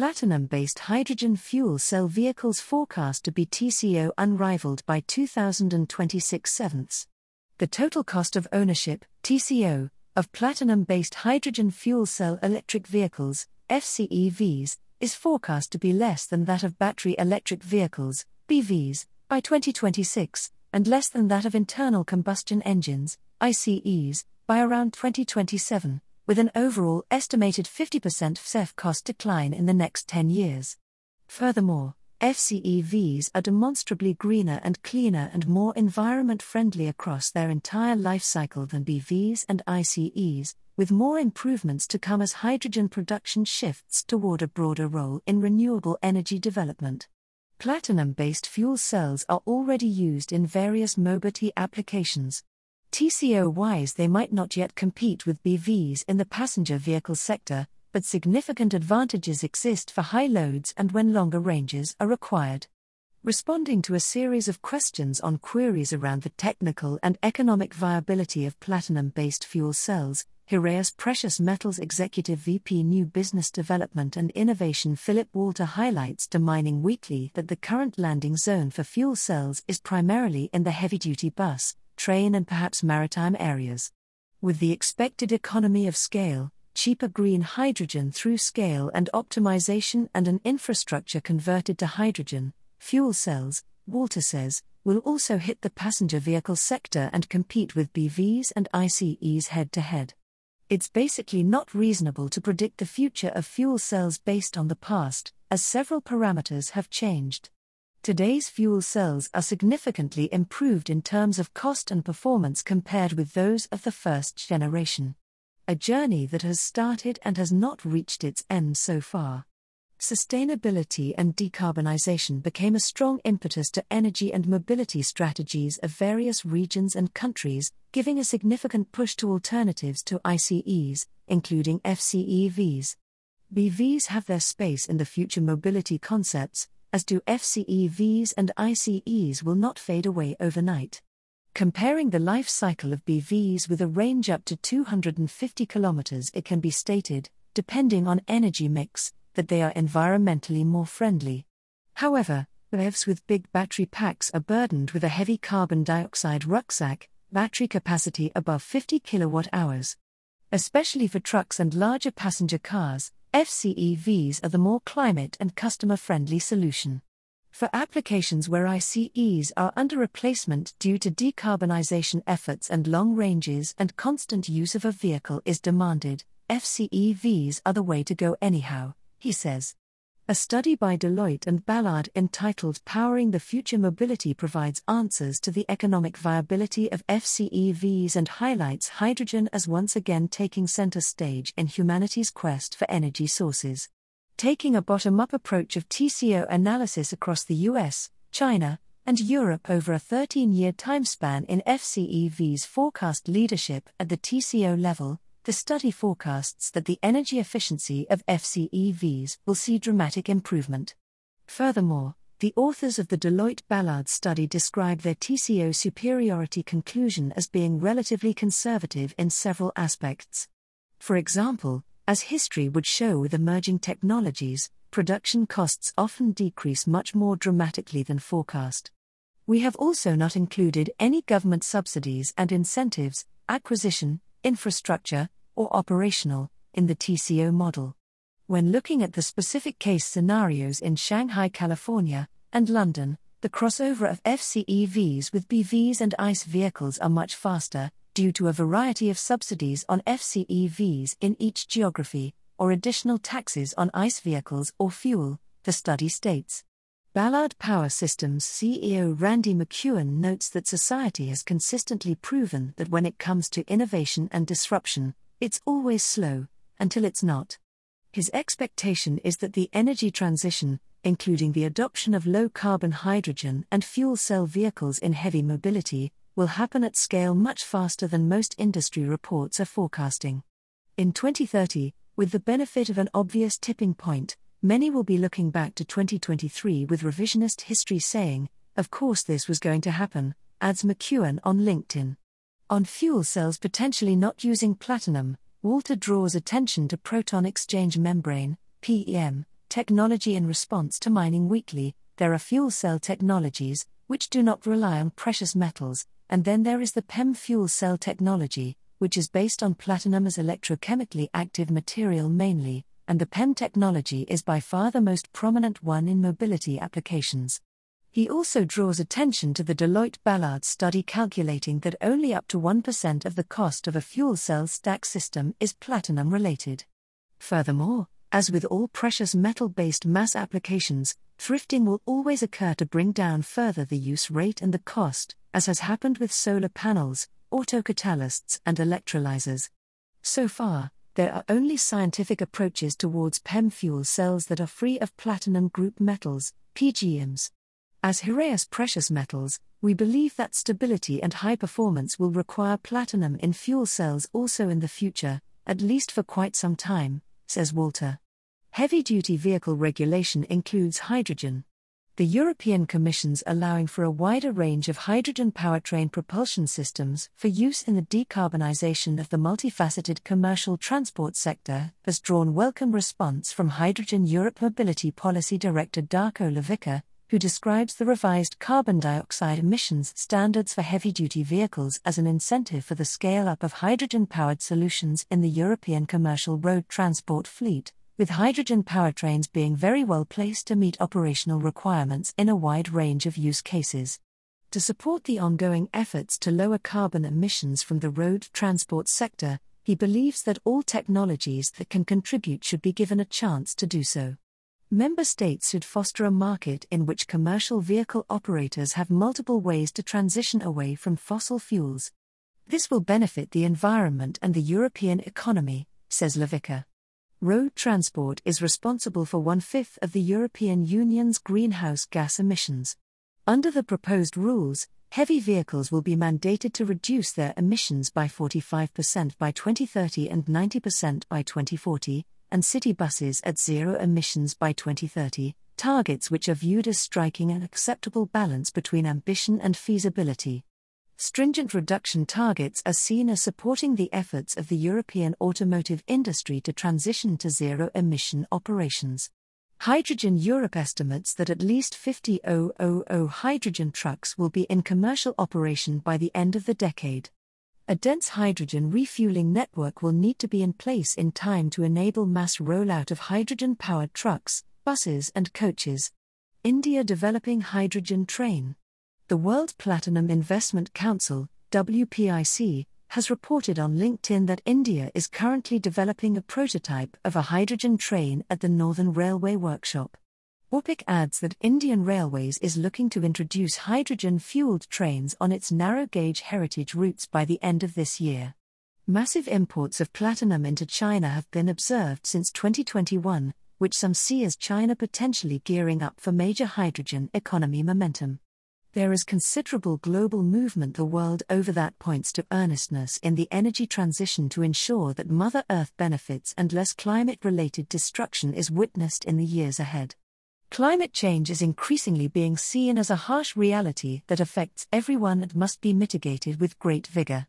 Platinum based hydrogen fuel cell vehicles forecast to be TCO unrivaled by 2026 sevenths. The total cost of ownership, TCO, of platinum based hydrogen fuel cell electric vehicles, FCEVs, is forecast to be less than that of battery electric vehicles, BVs, by 2026, and less than that of internal combustion engines, ICEs, by around 2027 with an overall estimated 50% CEF cost decline in the next 10 years. Furthermore, FCEVs are demonstrably greener and cleaner and more environment friendly across their entire life cycle than BVs and ICEs, with more improvements to come as hydrogen production shifts toward a broader role in renewable energy development. Platinum based fuel cells are already used in various mobility applications. TCO wise, they might not yet compete with BVs in the passenger vehicle sector, but significant advantages exist for high loads and when longer ranges are required. Responding to a series of questions on queries around the technical and economic viability of platinum based fuel cells, Heraeus Precious Metals Executive VP New Business Development and Innovation Philip Walter highlights to Mining Weekly that the current landing zone for fuel cells is primarily in the heavy duty bus, train, and perhaps maritime areas. With the expected economy of scale, cheaper green hydrogen through scale and optimization, and an infrastructure converted to hydrogen, fuel cells, Walter says, will also hit the passenger vehicle sector and compete with BVs and ICEs head to head. It's basically not reasonable to predict the future of fuel cells based on the past, as several parameters have changed. Today's fuel cells are significantly improved in terms of cost and performance compared with those of the first generation. A journey that has started and has not reached its end so far. Sustainability and decarbonization became a strong impetus to energy and mobility strategies of various regions and countries, giving a significant push to alternatives to ICEs, including FCEVs. BVs have their space in the future mobility concepts, as do FCEVs and ICEs will not fade away overnight. Comparing the life cycle of BVs with a range up to 250 km, it can be stated, depending on energy mix, that they are environmentally more friendly. However, BEVs with big battery packs are burdened with a heavy carbon dioxide rucksack, battery capacity above 50 kilowatt hours. Especially for trucks and larger passenger cars, FCEVs are the more climate and customer friendly solution. For applications where ICEs are under replacement due to decarbonization efforts and long ranges and constant use of a vehicle is demanded, FCEVs are the way to go anyhow, he says. A study by Deloitte and Ballard entitled Powering the Future Mobility provides answers to the economic viability of FCEVs and highlights hydrogen as once again taking center stage in humanity's quest for energy sources. Taking a bottom up approach of TCO analysis across the US, China, and Europe over a 13 year timespan in FCEV's forecast leadership at the TCO level, the study forecasts that the energy efficiency of FCEVs will see dramatic improvement. Furthermore, the authors of the Deloitte Ballard study describe their TCO superiority conclusion as being relatively conservative in several aspects. For example, as history would show with emerging technologies, production costs often decrease much more dramatically than forecast. We have also not included any government subsidies and incentives, acquisition, infrastructure, or operational, in the TCO model. When looking at the specific case scenarios in Shanghai, California, and London, the crossover of FCEVs with BVs and ICE vehicles are much faster, due to a variety of subsidies on FCEVs in each geography, or additional taxes on ICE vehicles or fuel, the study states. Ballard Power Systems CEO Randy MacEwen notes that society has consistently proven that when it comes to innovation and disruption, it's always slow, until it's not. His expectation is that the energy transition, including the adoption of low carbon hydrogen and fuel cell vehicles in heavy mobility, will happen at scale much faster than most industry reports are forecasting. In 2030, with the benefit of an obvious tipping point, Many will be looking back to 2023 with revisionist history saying, of course this was going to happen, adds MacEwen on LinkedIn. On fuel cells potentially not using platinum, Walter draws attention to proton exchange membrane, PEM, technology in response to mining Weekly. there are fuel cell technologies, which do not rely on precious metals, and then there is the PEM fuel cell technology, which is based on platinum as electrochemically active material mainly, and the PEM technology is by far the most prominent one in mobility applications. He also draws attention to the Deloitte Ballard study calculating that only up to 1% of the cost of a fuel cell stack system is platinum related. Furthermore, as with all precious metal based mass applications, thrifting will always occur to bring down further the use rate and the cost, as has happened with solar panels, autocatalysts, and electrolyzers. So far, there are only scientific approaches towards PEM fuel cells that are free of platinum group metals, PGMs. As Heraeus precious metals, we believe that stability and high performance will require platinum in fuel cells also in the future, at least for quite some time, says Walter. Heavy duty vehicle regulation includes hydrogen the European Commission's allowing for a wider range of hydrogen powertrain propulsion systems for use in the decarbonisation of the multifaceted commercial transport sector has drawn welcome response from Hydrogen Europe Mobility Policy Director Darko Levica, who describes the revised carbon dioxide emissions standards for heavy duty vehicles as an incentive for the scale up of hydrogen powered solutions in the European commercial road transport fleet with hydrogen powertrains being very well placed to meet operational requirements in a wide range of use cases. To support the ongoing efforts to lower carbon emissions from the road transport sector, he believes that all technologies that can contribute should be given a chance to do so. Member states should foster a market in which commercial vehicle operators have multiple ways to transition away from fossil fuels. This will benefit the environment and the European economy, says Levica. Road transport is responsible for one fifth of the European Union's greenhouse gas emissions. Under the proposed rules, heavy vehicles will be mandated to reduce their emissions by 45% by 2030 and 90% by 2040, and city buses at zero emissions by 2030, targets which are viewed as striking an acceptable balance between ambition and feasibility stringent reduction targets are seen as supporting the efforts of the European automotive industry to transition to zero emission operations. Hydrogen Europe estimates that at least 50,000 hydrogen trucks will be in commercial operation by the end of the decade. A dense hydrogen refueling network will need to be in place in time to enable mass rollout of hydrogen powered trucks, buses, and coaches. India developing hydrogen train. The World Platinum Investment Council, WPIC, has reported on LinkedIn that India is currently developing a prototype of a hydrogen train at the Northern Railway Workshop. WPIC adds that Indian Railways is looking to introduce hydrogen fueled trains on its narrow gauge heritage routes by the end of this year. Massive imports of platinum into China have been observed since 2021, which some see as China potentially gearing up for major hydrogen economy momentum. There is considerable global movement the world over that points to earnestness in the energy transition to ensure that Mother Earth benefits and less climate related destruction is witnessed in the years ahead. Climate change is increasingly being seen as a harsh reality that affects everyone and must be mitigated with great vigor.